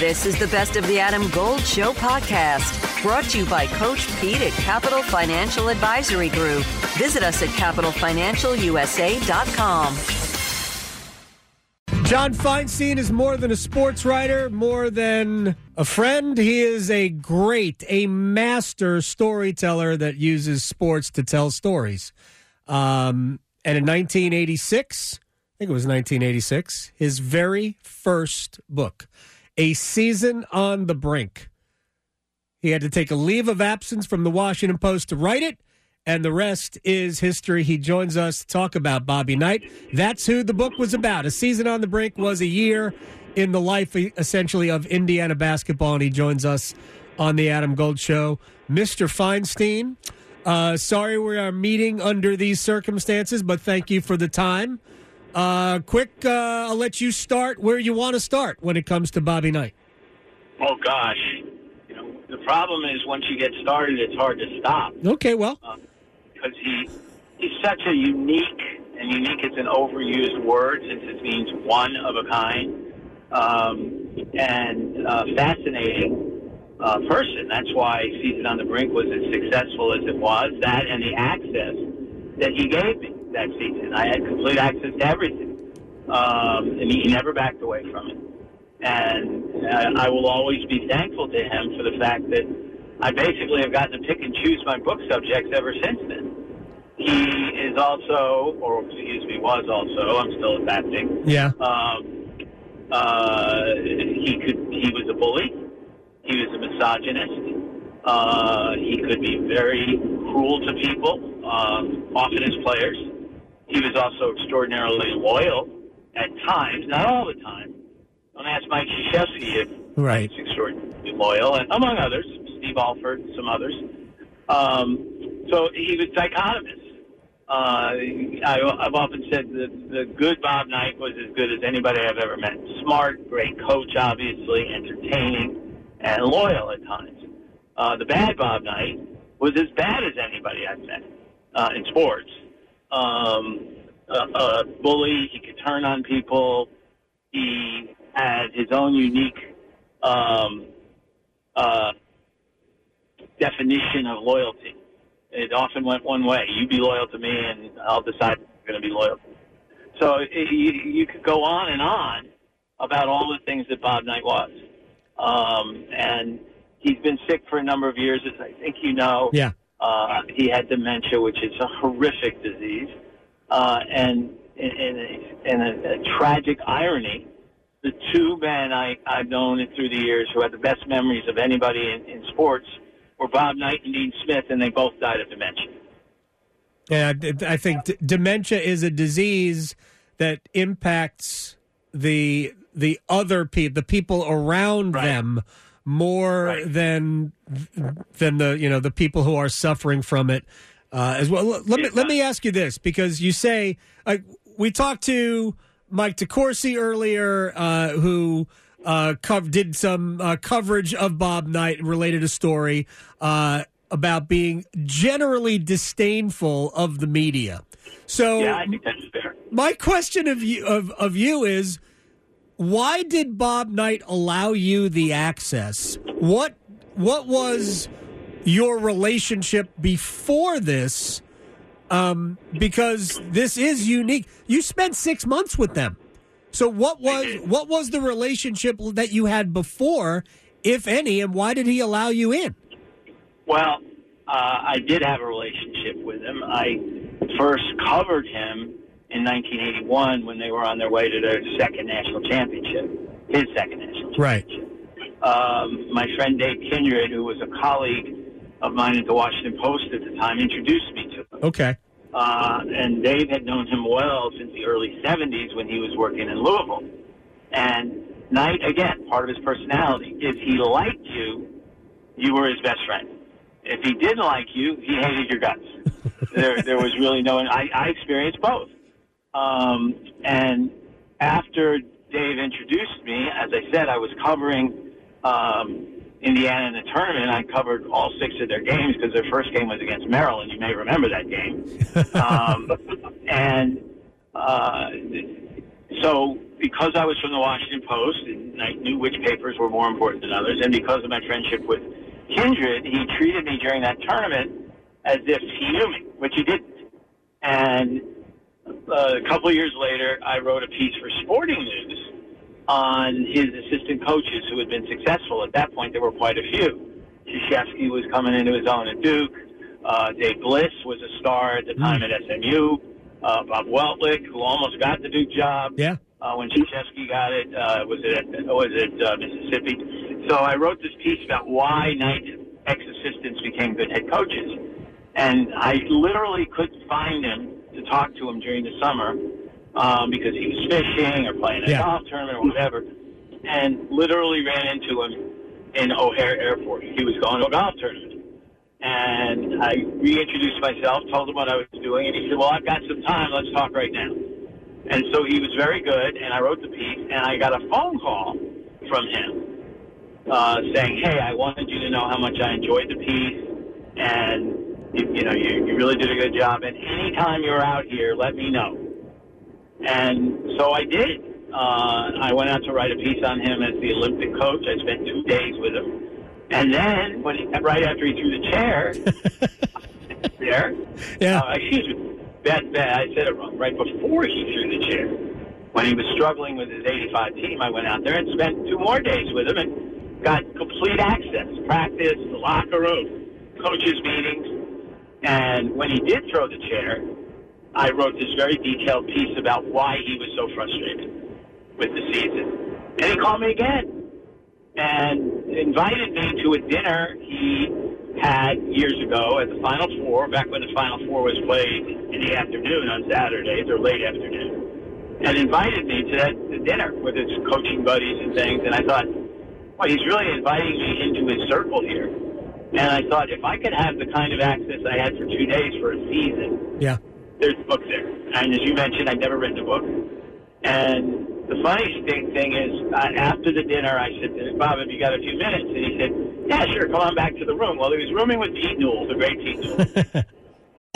This is the Best of the Adam Gold Show podcast, brought to you by Coach Pete at Capital Financial Advisory Group. Visit us at capitalfinancialusa.com. John Feinstein is more than a sports writer, more than a friend. He is a great, a master storyteller that uses sports to tell stories. Um, and in 1986, I think it was 1986, his very first book, A Season on the Brink. He had to take a leave of absence from the Washington Post to write it and the rest is history. He joins us to talk about Bobby Knight. That's who the book was about. A season on the brink was a year in the life, essentially, of Indiana basketball, and he joins us on the Adam Gold Show. Mr. Feinstein, uh, sorry we are meeting under these circumstances, but thank you for the time. Uh, quick, uh, I'll let you start where you want to start when it comes to Bobby Knight. Oh, gosh. You know, the problem is once you get started, it's hard to stop. Okay, well. Because he he's such a unique and unique is an overused word since it means one of a kind um, and uh, fascinating uh, person. That's why Season on the Brink was as successful as it was. That and the access that he gave me that season. I had complete access to everything, um, and he never backed away from it. And uh, I will always be thankful to him for the fact that I basically have gotten to pick and choose my book subjects ever since then. He is also, or excuse me, was also. I'm still adapting. Yeah. Um, uh, he could. He was a bully. He was a misogynist. Uh, he could be very cruel to people, um, often as players. He was also extraordinarily loyal at times, not all the time. Don't ask Mike Krzyzewski if right. he's extraordinarily loyal, and among others. Steve Alford, some others. Um, so he was dichotomous. Uh, I, I've often said that the good Bob Knight was as good as anybody I've ever met. Smart, great coach, obviously, entertaining, and loyal at times. Uh, the bad Bob Knight was as bad as anybody I've met uh, in sports. Um, a, a bully, he could turn on people. He had his own unique um, uh, definition of loyalty. It often went one way. You be loyal to me, and I'll decide you're going to be loyal. So you, you could go on and on about all the things that Bob Knight was. Um, and he's been sick for a number of years, as I think you know. Yeah. Uh, he had dementia, which is a horrific disease. Uh, and in, a, in a, a tragic irony, the two men I, I've known through the years who had the best memories of anybody in, in sports – were Bob Knight and Dean Smith, and they both died of dementia. Yeah, I think d- dementia is a disease that impacts the the other people, the people around right. them, more right. than than the you know the people who are suffering from it uh, as well. Let me let me ask you this because you say like we talked to Mike DeCourcy earlier, uh, who uh, did some uh, coverage of Bob Knight and related a story uh, about being generally disdainful of the media. So, yeah, I think that's fair. My question of you of, of you is, why did Bob Knight allow you the access? What what was your relationship before this? Um, because this is unique. You spent six months with them. So what was what was the relationship that you had before, if any, and why did he allow you in? Well, uh, I did have a relationship with him. I first covered him in 1981 when they were on their way to their second national championship, his second national championship. Right. Um, my friend Dave Kindred, who was a colleague of mine at the Washington Post at the time, introduced me to him. Okay. Uh, and Dave had known him well since the early 70s when he was working in Louisville. And Knight, again, part of his personality, if he liked you, you were his best friend. If he didn't like you, he hated your guts. there, there was really no. I, I experienced both. Um, and after Dave introduced me, as I said, I was covering um, Indiana in the tournament, I covered all six of their games because their first game was against Maryland. You may remember that game. um, and uh, so because I was from the Washington Post and I knew which papers were more important than others, and because of my friendship with Kindred, he treated me during that tournament as if he knew me, which he didn't. And uh, a couple of years later, I wrote a piece for Sporting News on his assistant coaches who had been successful. At that point, there were quite a few. Krzyzewski was coming into his own at Duke. Uh, Dave Bliss was a star at the time at SMU. Uh, Bob Weltlich, who almost got the Duke job Yeah. uh, when Krzyzewski got it. Uh, was it at, was it uh, Mississippi? So I wrote this piece about why Knight ex-assistants became good head coaches, and I literally couldn't find him to talk to him during the summer um, because he was fishing or playing a Yeah. golf tournament or whatever, and literally ran into him in O'Hare Airport. He was going to a golf tournament. And I reintroduced myself, told him what I was doing, and he said, Well, I've got some time. Let's talk right now. And so he was very good, and I wrote the piece, and I got a phone call from him uh, saying, "Hey, I wanted you to know how much I enjoyed the piece, and you, you know you, you really did a good job. And anytime you're out here, let me know." And so I did. Uh, I went out to write a piece on him as the Olympic coach. I spent two days with him, and then when he, right after he threw the chair, there, Yeah. uh, excuse me. Bad, bad. I said it wrong. Right before he threw the chair, when he was struggling with his 85 team, I went out there and spent two more days with him and got complete access, practice, the locker room, coaches' meetings. And when he did throw the chair, I wrote this very detailed piece about why he was so frustrated with the season. And he called me again and invited me to a dinner he had years ago at the Final Four, back when the Final Four was played in the afternoon on Saturdays or late afternoon, and invited me to that the dinner with his coaching buddies and things. And I thought, well, he's really inviting me into his circle here. And I thought, if I could have the kind of access I had for two days for a season, Yeah. there's a book there. And as you mentioned, I'd never written a book. And the funny thing, thing is, uh, after the dinner, I said to Bob, have you got a few minutes? And he said, yeah, sure, come on back to the room. Well, he was rooming with Pete Newell, the great Pete Newell.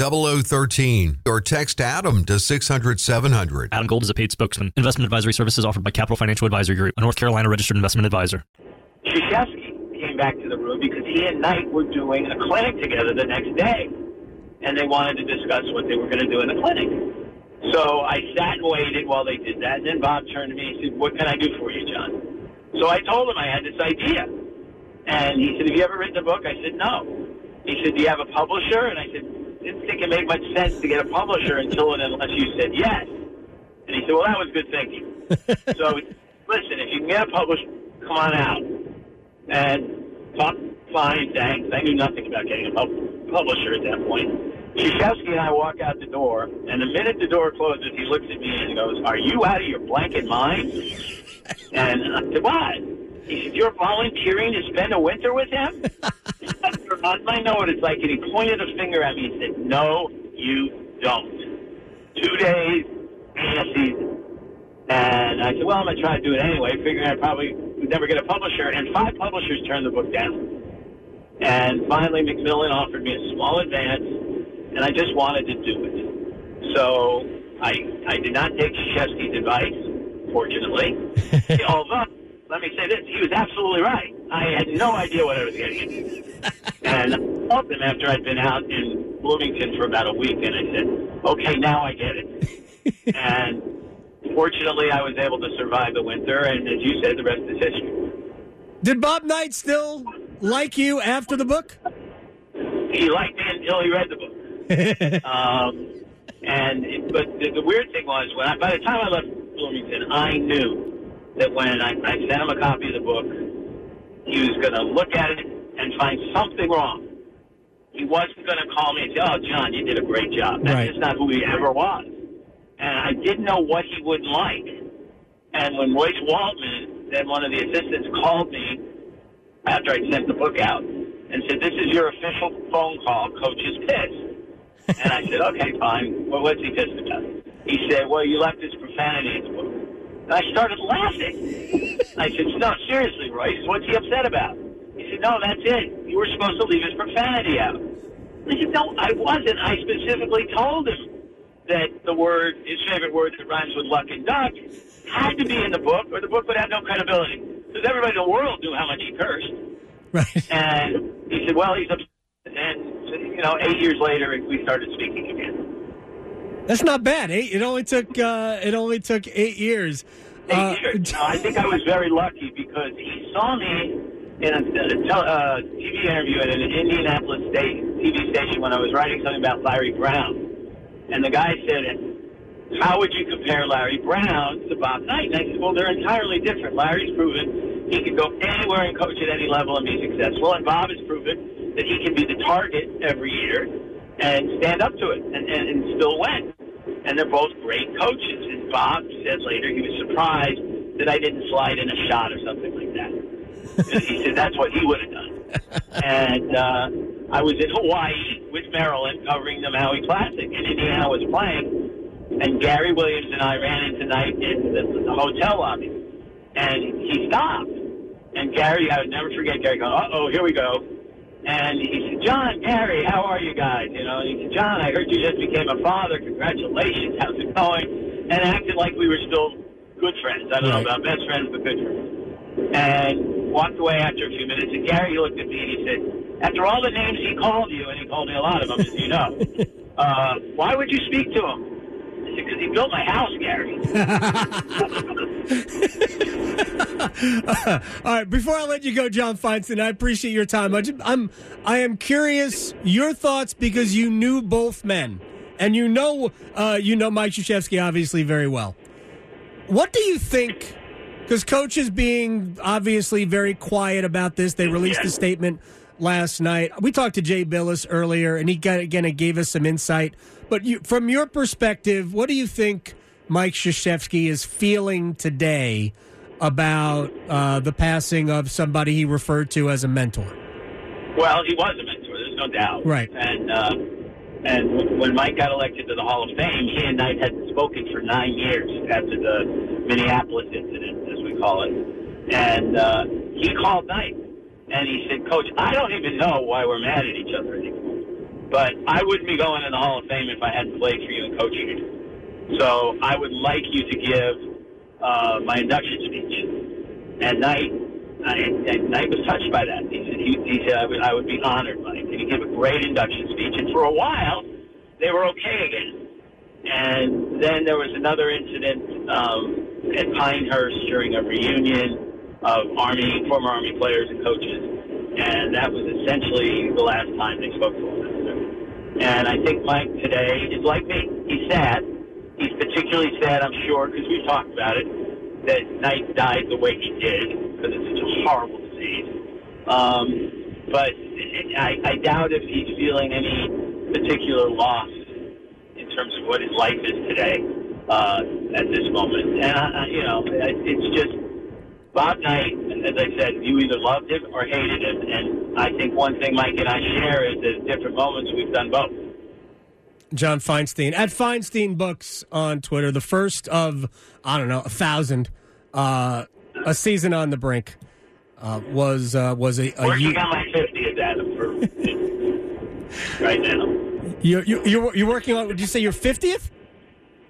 0013 or text Adam to 600 700. Adam Gold is a paid spokesman. Investment advisory services offered by Capital Financial Advisory Group, a North Carolina registered investment advisor. Krzyzewski came back to the room because he and Knight were doing a clinic together the next day. And they wanted to discuss what they were going to do in the clinic. So I sat and waited while they did that. And then Bob turned to me and said, What can I do for you, John? So I told him I had this idea. And he said, Have you ever written a book? I said, No. He said, Do you have a publisher? And I said, Didn't think it made much sense to get a publisher until and unless you said yes. And he said, Well, that was good thinking. so listen, if you can get a publisher, come on out. And talk, fine, thanks. I knew nothing about getting a pub- publisher at that point. Krzyzewski and I walk out the door, and the minute the door closes, he looks at me and goes, Are you out of your blanket mind? And I said, What? He said, You're volunteering to spend a winter with him? I know what it's like. And he pointed a finger at me and said, No, you don't. Two days, and a season. And I said, well, I'm going to try to do it anyway, figuring I probably would never get a publisher. And five publishers turned the book down. And finally, Macmillan offered me a small advance, and I just wanted to do it. So I, I did not take Krzyzewski's advice, fortunately. Although, let me say this, he was absolutely. I had no idea what I was getting into. And I called him after I'd been out in Bloomington for about a week, and I said, okay, now I get it. and fortunately, I was able to survive the winter, and as you said, the rest is history. Did Bob Knight still like you after the book? He liked me until he read the book. um, and it, but the, the weird thing was, when I, by the time I left Bloomington, I knew that when I, I sent him a copy of the book, he was going to look at it and find something wrong. He wasn't going to call me and say, "Oh, John, you did a great job." That's Right. just not who he ever was. And I didn't know what he wouldn't like. And when Royce Waltman, then one of the assistants, called me after I sent the book out and said, "This is your official phone call. Coach is pissed." And I said, "Okay, fine. Well, what's he pissed about?" He said, "Well, you left his profanity in the book." And I started laughing. I said, "No, seriously, Royce. What's he upset about?" He said, "No, that's it. You were supposed to leave his profanity out." I said, "No, I wasn't. I specifically told him." that the word, his favorite word that rhymes with luck and duck, had to be in the book, or the book would have no credibility. Because everybody in the world knew how much he cursed. Right. And he said, well, he's upset. And, you know, eight years later, we started speaking again. That's not bad. Eight. It only took. Uh, it only took eight years. Eight Uh, years. I think I was very lucky because he saw me in a, a tel- uh, TV interview at an Indianapolis state TV station when I was writing something about Larry Brown. And the guy said, how would you compare Larry Brown to Bob Knight? And I said, well, they're entirely different. Larry's proven he can go anywhere and coach at any level and be successful. And Bob has proven that he can be the target every year and stand up to it and, and, and still win. And they're both great coaches. And Bob said later he was surprised that I didn't slide in a shot or something like that. he said that's what he would have done. And uh, I was in Hawaii with Maryland covering the Maui Classic, and Indiana was playing. And Gary Williams and I ran into Knight in the, the hotel lobby, and he stopped. And Gary, I would never forget Gary going, "Uh oh, here we go." And he said, John, Gary, how are you guys? You know, and he said, John, I heard you just became a father. Congratulations. How's it going? And acted like we were still good friends. I don't Right. know about best friends, but good friends. And walked away after a few minutes. And Gary looked at me and he said, after all the names he called you, and he called me a lot of them, as you know, uh, why would you speak to him? I said, because he built my house, Gary. All right. Before I let you go, John Feinstein, I appreciate your time. I just, I'm I am curious your thoughts because you knew both men, and you know uh, you know Mike Krzyzewski obviously very well. What do you think? Because coach is being obviously very quiet about this. They released a statement last night. We talked to Jay Bilas earlier, and he got, again it gave us some insight. But you, from your perspective, what do you think Mike Krzyzewski is feeling today about uh, the passing of somebody he referred to as a mentor? Well, he was a mentor. There's no doubt. Right. And uh, and when Mike got elected to the Hall of Fame, he and Knight hadn't spoken for nine years after the Minneapolis incident, as we call it. And uh, he called Knight and he said, "Coach, I don't even know why we're mad at each other anymore, but I wouldn't be going in the Hall of Fame if I hadn't played for you and coaching you. So I would like you to give uh, my induction speech." And Knight I, and Knight was touched by that. He said, he, he said I, would, I would be honored by it. And he gave a great induction speech. And for a while, they were okay again. And then there was another incident um, at Pinehurst during a reunion of Army, former Army players and coaches. And that was essentially the last time they spoke to one another. And I think Mike today is like me. He's sad. He's particularly sad, I'm sure, because we've talked about it, that Knight died the way he did because it's such a horrible disease. Um, but I, I doubt if he's feeling any particular loss in terms of what his life is today uh, at this moment. And, I, you know, it's just Bob Knight, as I said, you either loved him or hated him. And I think one thing Mike and I share is that at different moments we've done both. John Feinstein at Feinstein Books on Twitter. The first of I don't know a thousand. Uh, a season on the brink uh, was uh, was a, a Working year. on my 50th, Adam, for right now. You you you're, you're working on? Would you say your fiftieth?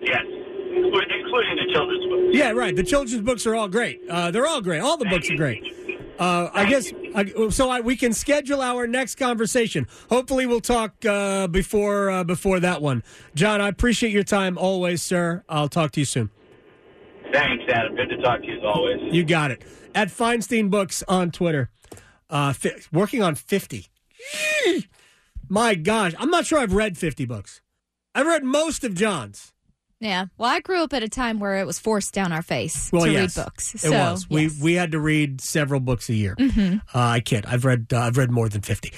Yes, including, the children's book. Yeah, right. The children's books are all great. Uh, they're all great. All the books are great. Uh, I guess I, so. I, we can schedule our next conversation. Hopefully, we'll talk uh, before uh, before that one. John, I appreciate your time always, sir. I'll talk to you soon. Thanks, Adam. Good to talk to you as always. You got it. At Feinstein Books on Twitter. Uh, fi- working on 50. My gosh. I'm not sure I've read 50 books. I've read most of John's. Yeah. Well, I grew up at a time where it was forced down our face Well, to yes, read books. It so, was. We yes. Mm-hmm. we had to read several books a year. Uh, I kid. I've read uh, I've read more than 50.